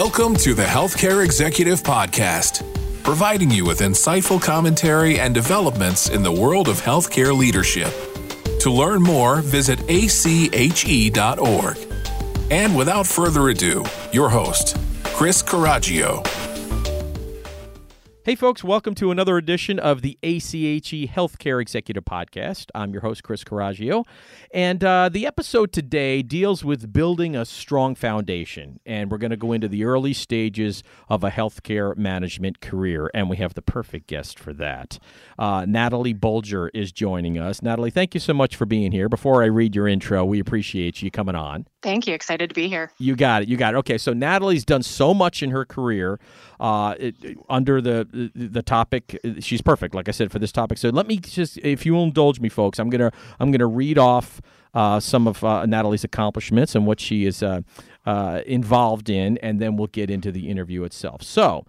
Welcome to the Healthcare Executive Podcast, providing you with insightful commentary and developments in the world of healthcare leadership. To learn more, visit ache.org. And without further ado, your host, Chris Caraggio. Hey, folks, welcome to another edition of the ACHE Healthcare Executive Podcast. I'm your host, Chris Caraggio. And uh, the episode today deals with building a strong foundation. And we're going to go into the early stages of a healthcare management career. And we have the perfect guest for that. Uh, Natalie Bulger is joining us. Natalie, thank you so much for being here. Before I read your intro, we appreciate you coming on. Thank you. Excited to be here. You got it. You got it. Okay, so Natalie's done so much in her career uh, it, under the the topic. She's perfect, like I said, for this topic. So let me just, if you will indulge me, folks, I'm gonna I'm gonna read off uh, some of uh, Natalie's accomplishments and what she is uh, uh, involved in, and then we'll get into the interview itself. So,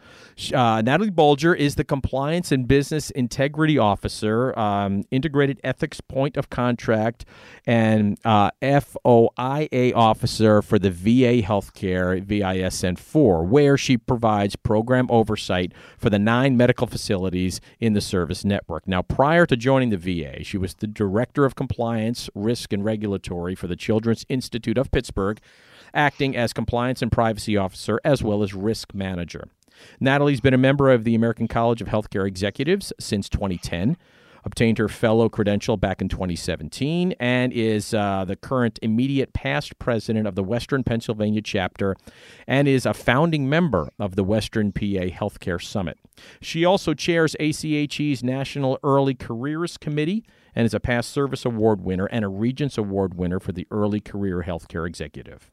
uh, Natalie Bulger is the Compliance and Business Integrity Officer, um, Integrated Ethics Point of Contract, and uh, FOIA Officer for the VA Healthcare VISN 4, where she provides program oversight for the nine medical facilities in the service network. Now, prior to joining the VA, she was the Director of Compliance, Risk, and Regulatory for the Children's Institute of Pittsburgh acting as compliance and privacy officer as well as risk manager. Natalie's been a member of the American College of Healthcare Executives since 2010 obtained her fellow credential back in 2017 and is uh, the current immediate past president of the Western Pennsylvania chapter and is a founding member of the Western PA Healthcare Summit. She also chairs ACHE's National Early Careers Committee and is a past service award winner and a Regents Award winner for the Early Career Healthcare Executive.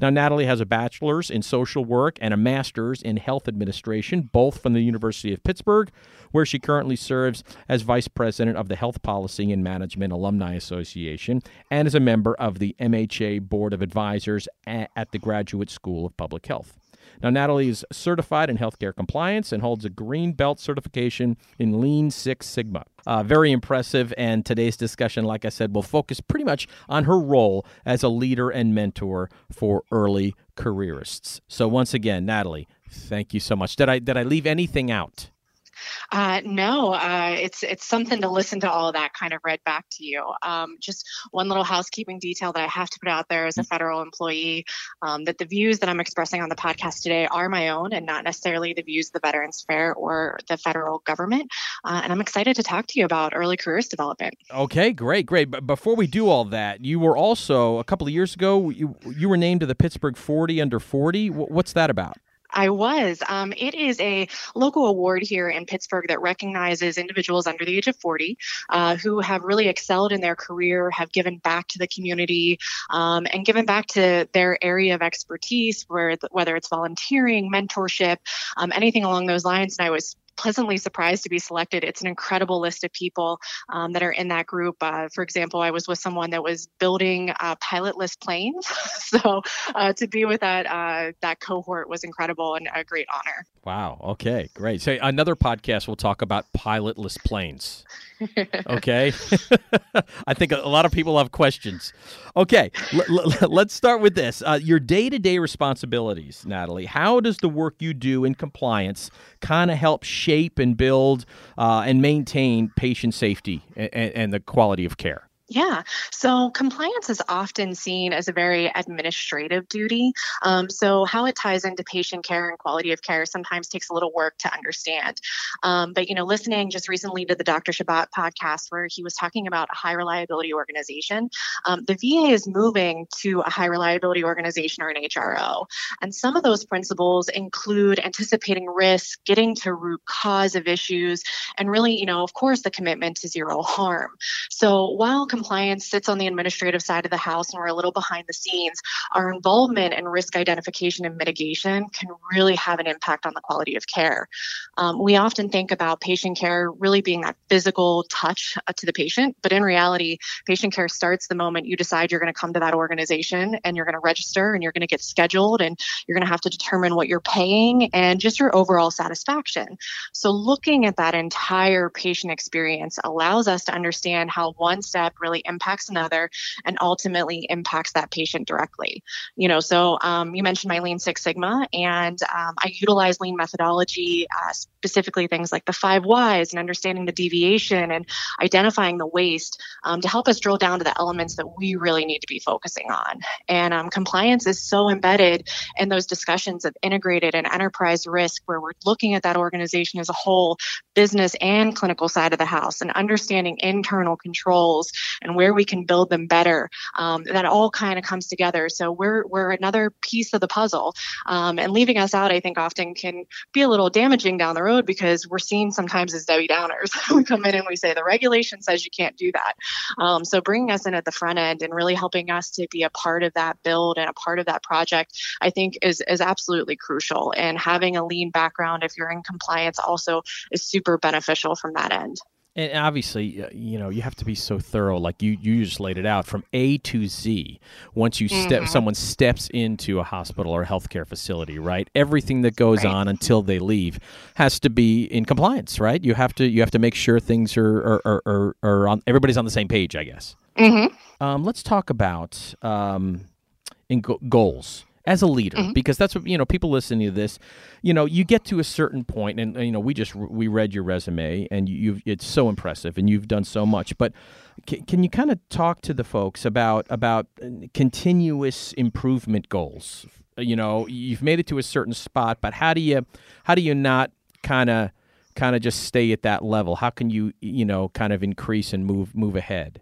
Now, Natalie has a bachelor's in social work and a master's in health administration, both from the University of Pittsburgh, where she currently serves as vice president of the Health Policy and Management Alumni Association and is a member of the MHA Board of Advisors at the Graduate School of Public Health. Now, Natalie is certified in healthcare compliance and holds a green belt certification in Lean Six Sigma. Uh, very impressive. And today's discussion, like I said, will focus pretty much on her role as a leader and mentor for early careerists. So, once again, Natalie, thank you so much. Did I did I leave anything out? Uh, no, uh, it's it's something to listen to all of that kind of read back to you. Um, just one little housekeeping detail that I have to put out there as a mm. federal employee um, that the views that I'm expressing on the podcast today are my own and not necessarily the views of the Veterans Affairs or the federal government. Uh, and I'm excited to talk to you about early careers development. Okay, great, great. But before we do all that, you were also a couple of years ago you you were named to the Pittsburgh 40 under 40. What's that about? I was. Um, it is a local award here in Pittsburgh that recognizes individuals under the age of 40 uh, who have really excelled in their career, have given back to the community, um, and given back to their area of expertise, where whether it's volunteering, mentorship, um, anything along those lines. And I was pleasantly surprised to be selected. It's an incredible list of people um, that are in that group. Uh, for example, I was with someone that was building uh, pilotless planes, so uh, to be with that uh, that cohort was incredible and a great honor. Wow. Okay. Great. So another podcast we'll talk about pilotless planes. Okay. I think a lot of people have questions. Okay. L- l- let's start with this. Uh, your day to day responsibilities, Natalie. How does the work you do in compliance kind of help shape and build uh, and maintain patient safety and, and the quality of care? Yeah. So compliance is often seen as a very administrative duty. Um, so how it ties into patient care and quality of care sometimes takes a little work to understand. Um, but you know, listening just recently to the Dr. Shabbat podcast where he was talking about a high reliability organization, um, the VA is moving to a high reliability organization or an HRO, and some of those principles include anticipating risk, getting to root cause of issues, and really, you know, of course, the commitment to zero harm. So while compliance sits on the administrative side of the house and we're a little behind the scenes, our involvement in risk identification and mitigation can really have an impact on the quality of care. Um, we often think about patient care really being that physical touch uh, to the patient, but in reality, patient care starts the moment you decide you're going to come to that organization and you're going to register and you're going to get scheduled and you're going to have to determine what you're paying and just your overall satisfaction. So, looking at that entire patient experience allows us to understand how one step really impacts another and ultimately impacts that patient directly. You know, so um, you mentioned my Lean Six Sigma, and um, I utilize lean methodology, uh, specifically things like the five whys and understanding the deviation and identifying the waste um, to help us drill down to the elements that we really need to be focusing on. And um, compliance is so embedded in those discussions of integrated and enterprise risk, where we're looking at that organization as a whole, business and clinical side of the house, and understanding internal controls and where we can build them better. Um, that all kind of comes together. So we're we're another piece of the puzzle, um, and leaving us out, I think, often can be a little damaging down the road because we're seen sometimes as Debbie Downers. we come in and we say the regulation says you can't do that. Um, so bringing us in at the front end and really helping us to be a part of that build and a part of that project, I think is is absolutely crucial. And having a lean background, if you're in compliance, also is super beneficial from that end. And obviously, you know, you have to be so thorough. Like you, you just laid it out from A to Z. Once you step, mm-hmm. someone steps into a hospital or a healthcare facility, right? Everything that goes right. on until they leave has to be in compliance, right? You have to, you have to make sure things are, are, are, are, are on. Everybody's on the same page, I guess. Mm-hmm. Um, let's talk about um, in go- goals as a leader mm-hmm. because that's what you know people listening to this you know you get to a certain point and you know we just we read your resume and you, have it's so impressive and you've done so much but can, can you kind of talk to the folks about about uh, continuous improvement goals? You know you've made it to a certain spot but how do you how do you not kind of kind of just stay at that level? How can you you know kind of increase and move move ahead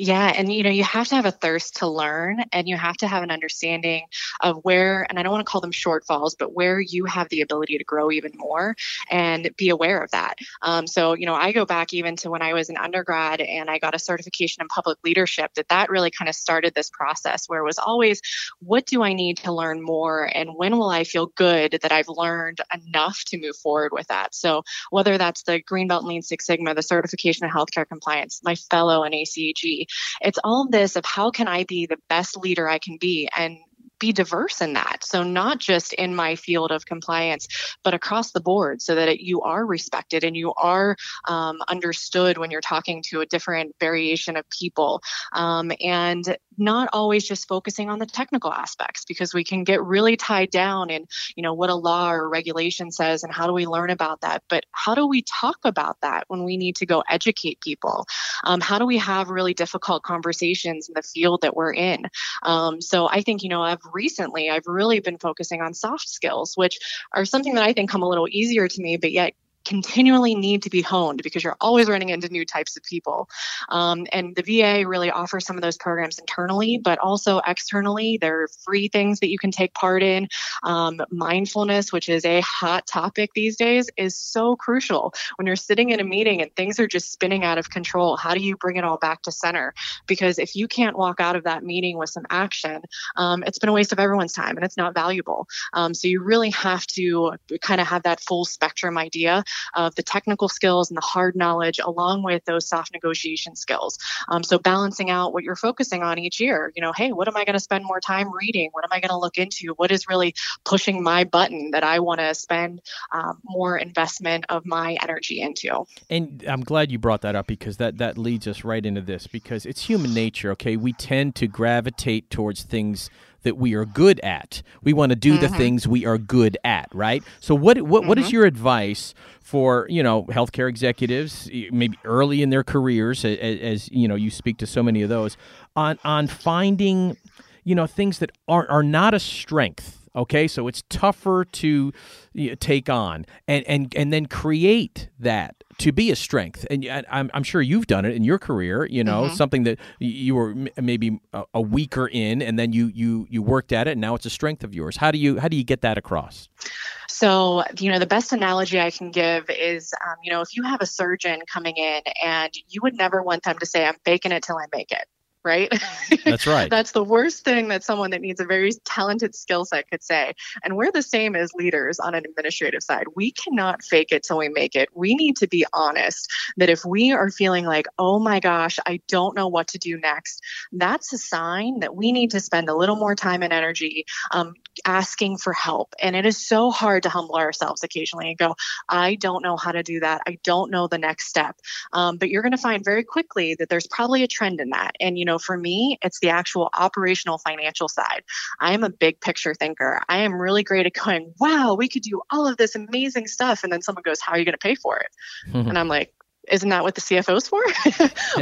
yeah, and you know, you have to have a thirst to learn and you have to have an understanding of where, and I don't want to call them shortfalls, but where you have the ability to grow even more and be aware of that. Um, so, you know, I go back even to when I was an undergrad and I got a certification in public leadership, that that really kind of started this process where it was always, what do I need to learn more? And when will I feel good that I've learned enough to move forward with that? So, whether that's the Greenbelt Lean Six Sigma, the certification in healthcare compliance, my fellow in ACHE, it's all this of how can I be the best leader I can be? And be diverse in that. So, not just in my field of compliance, but across the board so that it, you are respected and you are um, understood when you're talking to a different variation of people. Um, and not always just focusing on the technical aspects because we can get really tied down in, you know, what a law or regulation says and how do we learn about that. But how do we talk about that when we need to go educate people? Um, how do we have really difficult conversations in the field that we're in? Um, so I think, you know, I've recently, I've really been focusing on soft skills, which are something that I think come a little easier to me, but yet continually need to be honed because you're always running into new types of people. Um, and the VA really offers some of those programs internally, but also externally. There are free things that you can take part in. Um, mindfulness, which is a hot topic these days, is so crucial. When you're sitting in a meeting and things are just spinning out of control, how do you bring it all back to center? Because if you can't walk out of that meeting with some action, um, it's been a waste of everyone's time and it's not valuable. Um, so you really have to kind of have that full spectrum idea of the technical skills and the hard knowledge along with those soft negotiation skills. Um, so balancing out what you're focusing on each year, you know, hey, what am I going to spend more time reading? What am I going to look into? What is really pushing my button that I want to spend um, more investment of my energy into? And I'm glad you brought that up because that, that leads us right into this because it's human nature, okay? We tend to gravitate towards things that we are good at. We want to do mm-hmm. the things we are good at, right? So what what, mm-hmm. what is mm-hmm. your advice for, you know, healthcare executives maybe early in their careers as, as you know, you speak to so many of those on on finding, you know, things that are are not a strength okay so it's tougher to you know, take on and and and then create that to be a strength. And I'm, I'm sure you've done it in your career. You know, mm-hmm. something that you were maybe a, weaker in, and then you you you worked at it, and now it's a strength of yours. How do you how do you get that across? So, you know, the best analogy I can give is, um, you know, if you have a surgeon coming in and you would never want them to say, I'm faking it till I make it right? That's right. That's the worst thing that someone that needs a very talented skill set could say. And we're the same as leaders on an administrative side. We cannot fake it till we make it. We need to be honest that if we are feeling like, oh my gosh, I don't know what to do next, that's a sign that we need to spend a little more time and energy um, asking for help. And it is so hard to humble ourselves occasionally and go, I don't know how to do that. I don't know the next step. Um, but you're going to find very quickly that there's probably a trend in that. And, you know, for me, it's the actual operational financial side. I am a big picture thinker. I am really great at going, wow, we could do all of this amazing stuff. And then someone goes, how are you going to pay for it? and I'm like, isn't that what the CFO's for?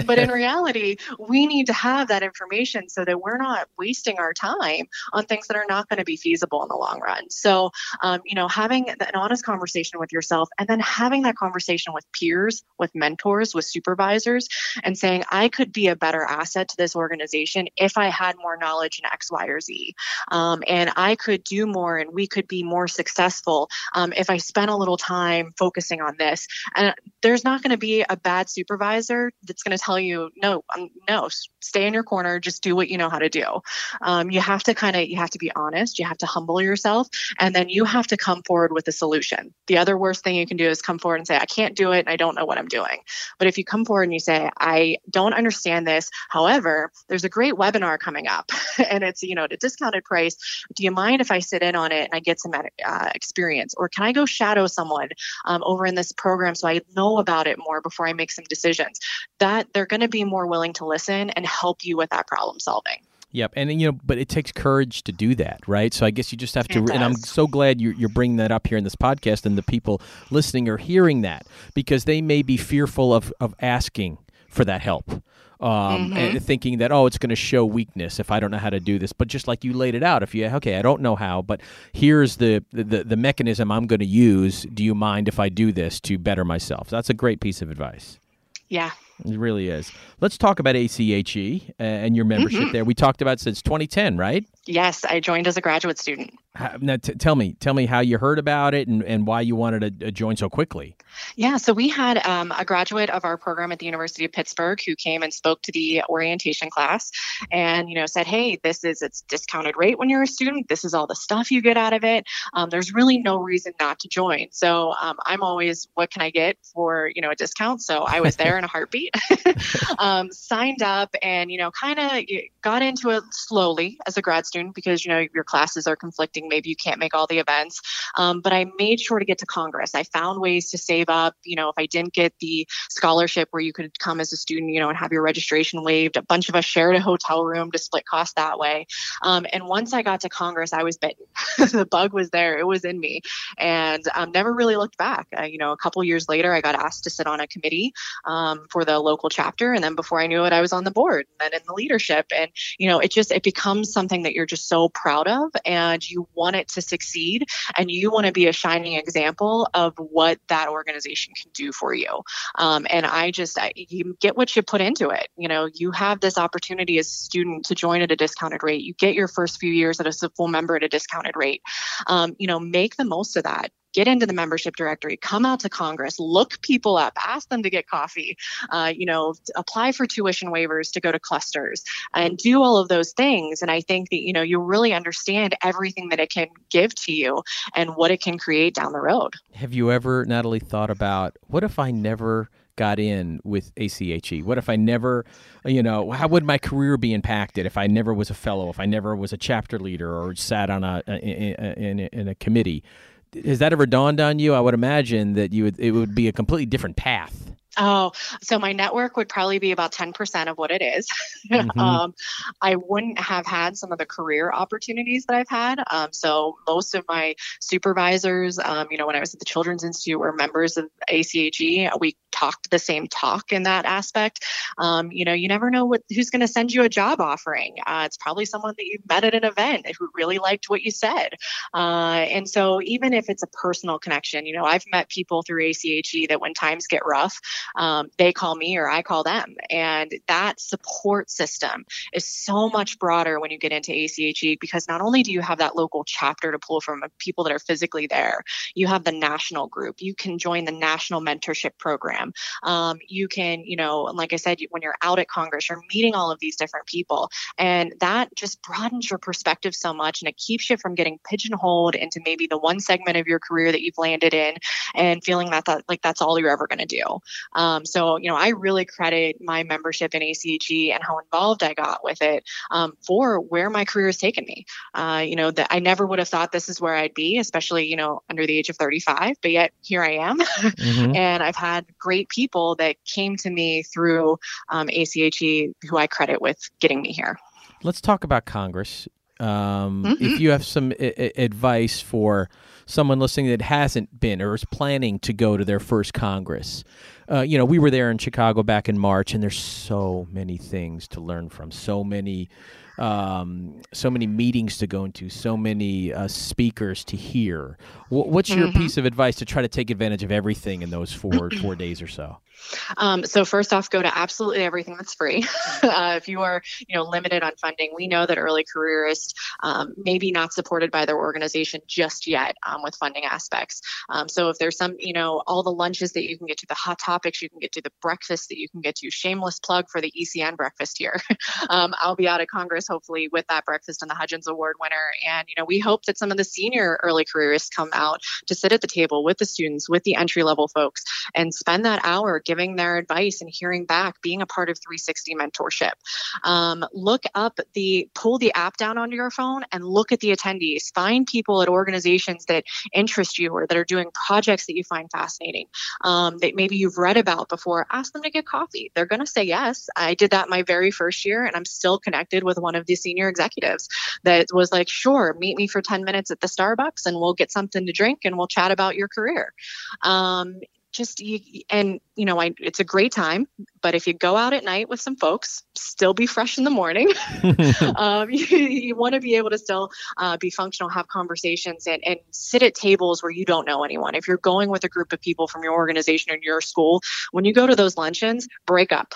but in reality, we need to have that information so that we're not wasting our time on things that are not going to be feasible in the long run. So, um, you know, having an honest conversation with yourself and then having that conversation with peers, with mentors, with supervisors, and saying, I could be a better asset to this organization if I had more knowledge in X, Y, or Z. Um, and I could do more and we could be more successful um, if I spent a little time focusing on this. And there's not going to a bad supervisor that's going to tell you no um, no stay in your corner just do what you know how to do. Um, you have to kind of you have to be honest you have to humble yourself and then you have to come forward with a solution. The other worst thing you can do is come forward and say i can't do it and i don't know what i'm doing. But if you come forward and you say i don't understand this however there's a great webinar coming up and it's you know at a discounted price. Do you mind if i sit in on it and i get some uh, experience? Or can i go shadow someone um, over in this program so i know about it more before I make some decisions, that they're going to be more willing to listen and help you with that problem solving. Yep, and you know, but it takes courage to do that, right? So I guess you just have to. And I'm so glad you're, you're bringing that up here in this podcast, and the people listening are hearing that because they may be fearful of of asking for that help um, mm-hmm. thinking that oh it's going to show weakness if I don't know how to do this. But just like you laid it out, if you okay, I don't know how, but here's the the, the mechanism I'm going to use. Do you mind if I do this to better myself? That's a great piece of advice. Yeah, it really is. Let's talk about ACHE and your membership mm-hmm. there. We talked about since 2010, right? Yes, I joined as a graduate student. Now, t- tell me, tell me how you heard about it and, and why you wanted to join so quickly. Yeah, so we had um, a graduate of our program at the University of Pittsburgh who came and spoke to the orientation class, and you know said, "Hey, this is its discounted rate when you're a student. This is all the stuff you get out of it. Um, there's really no reason not to join." So um, I'm always, "What can I get for you know a discount?" So I was there in a heartbeat, um, signed up, and you know kind of got into it slowly as a grad student because you know your classes are conflicting maybe you can't make all the events. Um, but I made sure to get to Congress. I found ways to save up. You know, if I didn't get the scholarship where you could come as a student, you know, and have your registration waived, a bunch of us shared a hotel room to split costs that way. Um, and once I got to Congress, I was bitten. the bug was there. It was in me, and um, never really looked back. Uh, you know, a couple years later, I got asked to sit on a committee um, for the local chapter, and then before I knew it, I was on the board and then in the leadership. And you know, it just it becomes something that you're just so proud of, and you want it to succeed and you want to be a shining example of what that organization can do for you. Um, and i just I, you get what you put into it. You know you have this opportunity as a student to join at a discounted rate. You get your first few years as a full member at a discounted rate. Um, you know make the most of that get into the membership directory, come out to Congress, look people up, ask them to get coffee, uh, you know, apply for tuition waivers to go to clusters, and do all of those things. And I think that you know you really understand everything that it can give to you and what it can create down the road. Have you ever, Natalie, thought about what if I never got in with ACHE? What if I never, you know, how would my career be impacted if I never was a fellow, if I never was a chapter leader or sat on a in, in, in a committee? Has that ever dawned on you? I would imagine that you would it would be a completely different path. Oh, so my network would probably be about 10% of what it is. Mm-hmm. um, I wouldn't have had some of the career opportunities that I've had. Um, so most of my supervisors, um, you know, when I was at the Children's Institute, were members of ACHE. We talked the same talk in that aspect. Um, you know, you never know what who's going to send you a job offering. Uh, it's probably someone that you met at an event who really liked what you said. Uh, and so even if it's a personal connection, you know, I've met people through ACHE that when times get rough, um, they call me or I call them. And that support system is so much broader when you get into ACHE because not only do you have that local chapter to pull from people that are physically there, you have the national group. You can join the national mentorship program program. Um, you can, you know, like I said, when you're out at Congress, you're meeting all of these different people. And that just broadens your perspective so much and it keeps you from getting pigeonholed into maybe the one segment of your career that you've landed in and feeling that, that like that's all you're ever going to do. Um, so, you know, I really credit my membership in ACHE and how involved I got with it um, for where my career has taken me. Uh, you know, that I never would have thought this is where I'd be, especially, you know, under the age of 35, but yet here I am. Mm-hmm. and I've had great people that came to me through um, ACHE who I credit with getting me here. Let's talk about Congress. Um, mm-hmm. If you have some I- advice for someone listening that hasn't been or is planning to go to their first Congress, uh, you know, we were there in Chicago back in March, and there's so many things to learn from, so many um, so many meetings to go into, so many uh, speakers to hear. W- what's your mm-hmm. piece of advice to try to take advantage of everything in those four four days or so? Um, so first off, go to absolutely everything that's free. uh, if you are, you know, limited on funding, we know that early careerists um, maybe not supported by their organization just yet um, with funding aspects. Um, so if there's some, you know, all the lunches that you can get to, the hot topics you can get to, the breakfast that you can get to. Shameless plug for the ECN breakfast here. Um, I'll be out at Congress hopefully with that breakfast and the Hudgens Award winner. And you know, we hope that some of the senior early careerists come out to sit at the table with the students, with the entry level folks, and spend that hour giving their advice and hearing back, being a part of 360 mentorship. Um, look up the, pull the app down onto your phone and look at the attendees. Find people at organizations that interest you or that are doing projects that you find fascinating um, that maybe you've read about before. Ask them to get coffee. They're going to say yes. I did that my very first year and I'm still connected with one of the senior executives that was like, sure, meet me for 10 minutes at the Starbucks and we'll get something to drink and we'll chat about your career. Um, just you, and you know I, it's a great time but if you go out at night with some folks still be fresh in the morning. Um, you, you want to be able to still uh, be functional have conversations and, and sit at tables where you don't know anyone. If you're going with a group of people from your organization or your school when you go to those luncheons break up.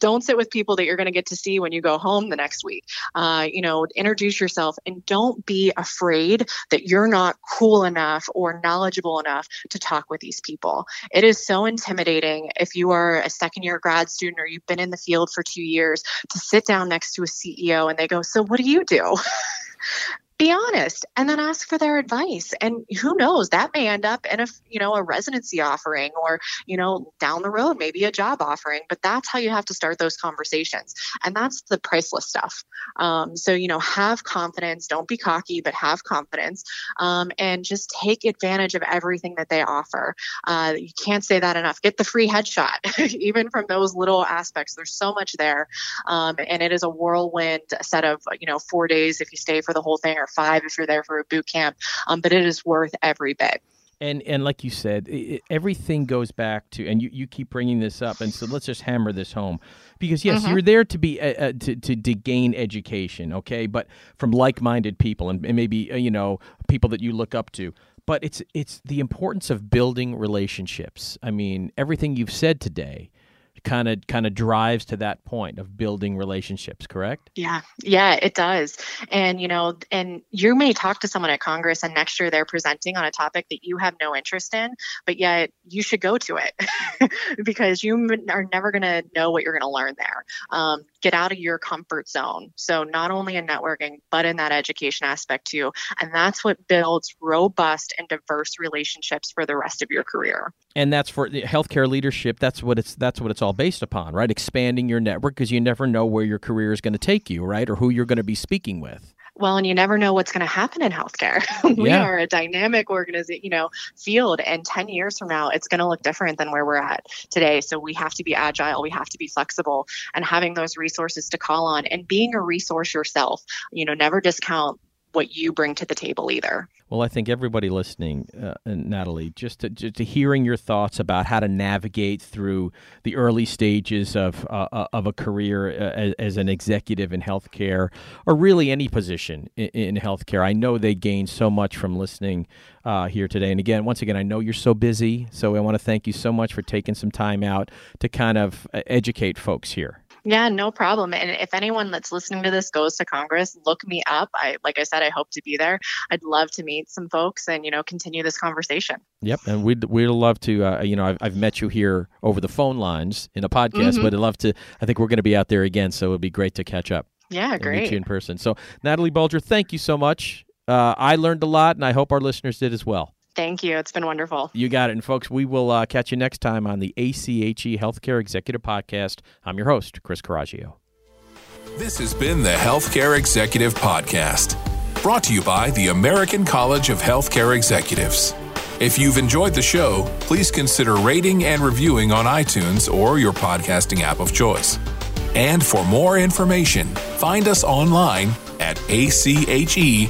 Don't sit with people that you're going to get to see when you go home the next week. Uh, you know introduce yourself and don't be afraid that you're not cool enough or knowledgeable enough to talk with these people it is so intimidating if you are a second year grad student or you've been in the field for two years to sit down next to a CEO and they go, So, what do you do? be honest and then ask for their advice. And who knows that may end up in a you know a residency offering or you know down the road maybe a job offering but that's how you have to start those conversations. And that's the priceless stuff. Um, so you know have confidence. Don't be cocky but have confidence um, and just take advantage of everything that they offer. Uh, you can't say that enough. Get the free headshot even from those little aspects. There's so much there um, and it is a whirlwind set of you know four days if you stay for the whole thing or five if you're there for a boot camp. Um, but it is worth every bit. And and like you said, it, everything goes back to, and you, you keep bringing this up, and so let's just hammer this home, because yes, mm-hmm. you're there to be uh, uh, to, to to gain education, okay, but from like-minded people and, and maybe uh, you know people that you look up to but it's it's the importance of building relationships. I mean, everything you've said today kind of kind of drives to that point of building relationships correct? Yeah. Yeah it does. And you know and you may talk to someone at congress and next year they're presenting on a topic that you have no interest in but yet you should go to it because you are never going to know what you're going to learn there. Um, get out of your comfort zone. So not only in networking but in that education aspect too. And that's what builds robust and diverse relationships for the rest of your career. And that's for healthcare leadership that's what it's that's what it's all based upon right? Expanding your network because you never know where your career is going to take you right? Or who you're going to be speaking with. Well and you never know what's going to happen in healthcare. We yeah. are a dynamic organization you know field and 10 years from now it's going to look different than where we're at today. So we have to be agile we have to be flexible and having those resources to call on and being a resource yourself. You know never discount what you bring to the table either. Well, I think everybody listening, uh, Natalie, just to, just to hearing your thoughts about how to navigate through the early stages of uh, uh of a career uh, as, as, an executive in healthcare, or really any position in, in healthcare. I know they gain so much from listening uh, here today. And again, once again, I know you're so busy, so I want to thank you so much for taking some time out to kind of uh, educate folks here. Yeah, no problem. And if anyone that's listening to this goes to Congress, look me up. I like I said, I hope to be there. I'd love to meet some folks and you know continue this conversation. Yep, and we'd we'd love to. Uh, you know, I've, I've met you here over the phone lines in a podcast, Mhm. but I'd love to. I think we're going to be out there again, so it'd be great to catch up. Yeah, and meet great. you in person. So, Natalie Bulger, thank you so much. Uh, I learned a lot, and I hope our listeners did as well. Thank you. It's been wonderful. You got it. And folks, we will uh, catch you next time on the ACHE E Healthcare Executive Podcast. I'm your host, Chris Caraggio. This has been the Healthcare Executive Podcast, brought to you by the American College of Healthcare Executives. If you've enjoyed the show, please consider rating and reviewing on iTunes or your podcasting app of choice. And for more information, find us online at ache.org.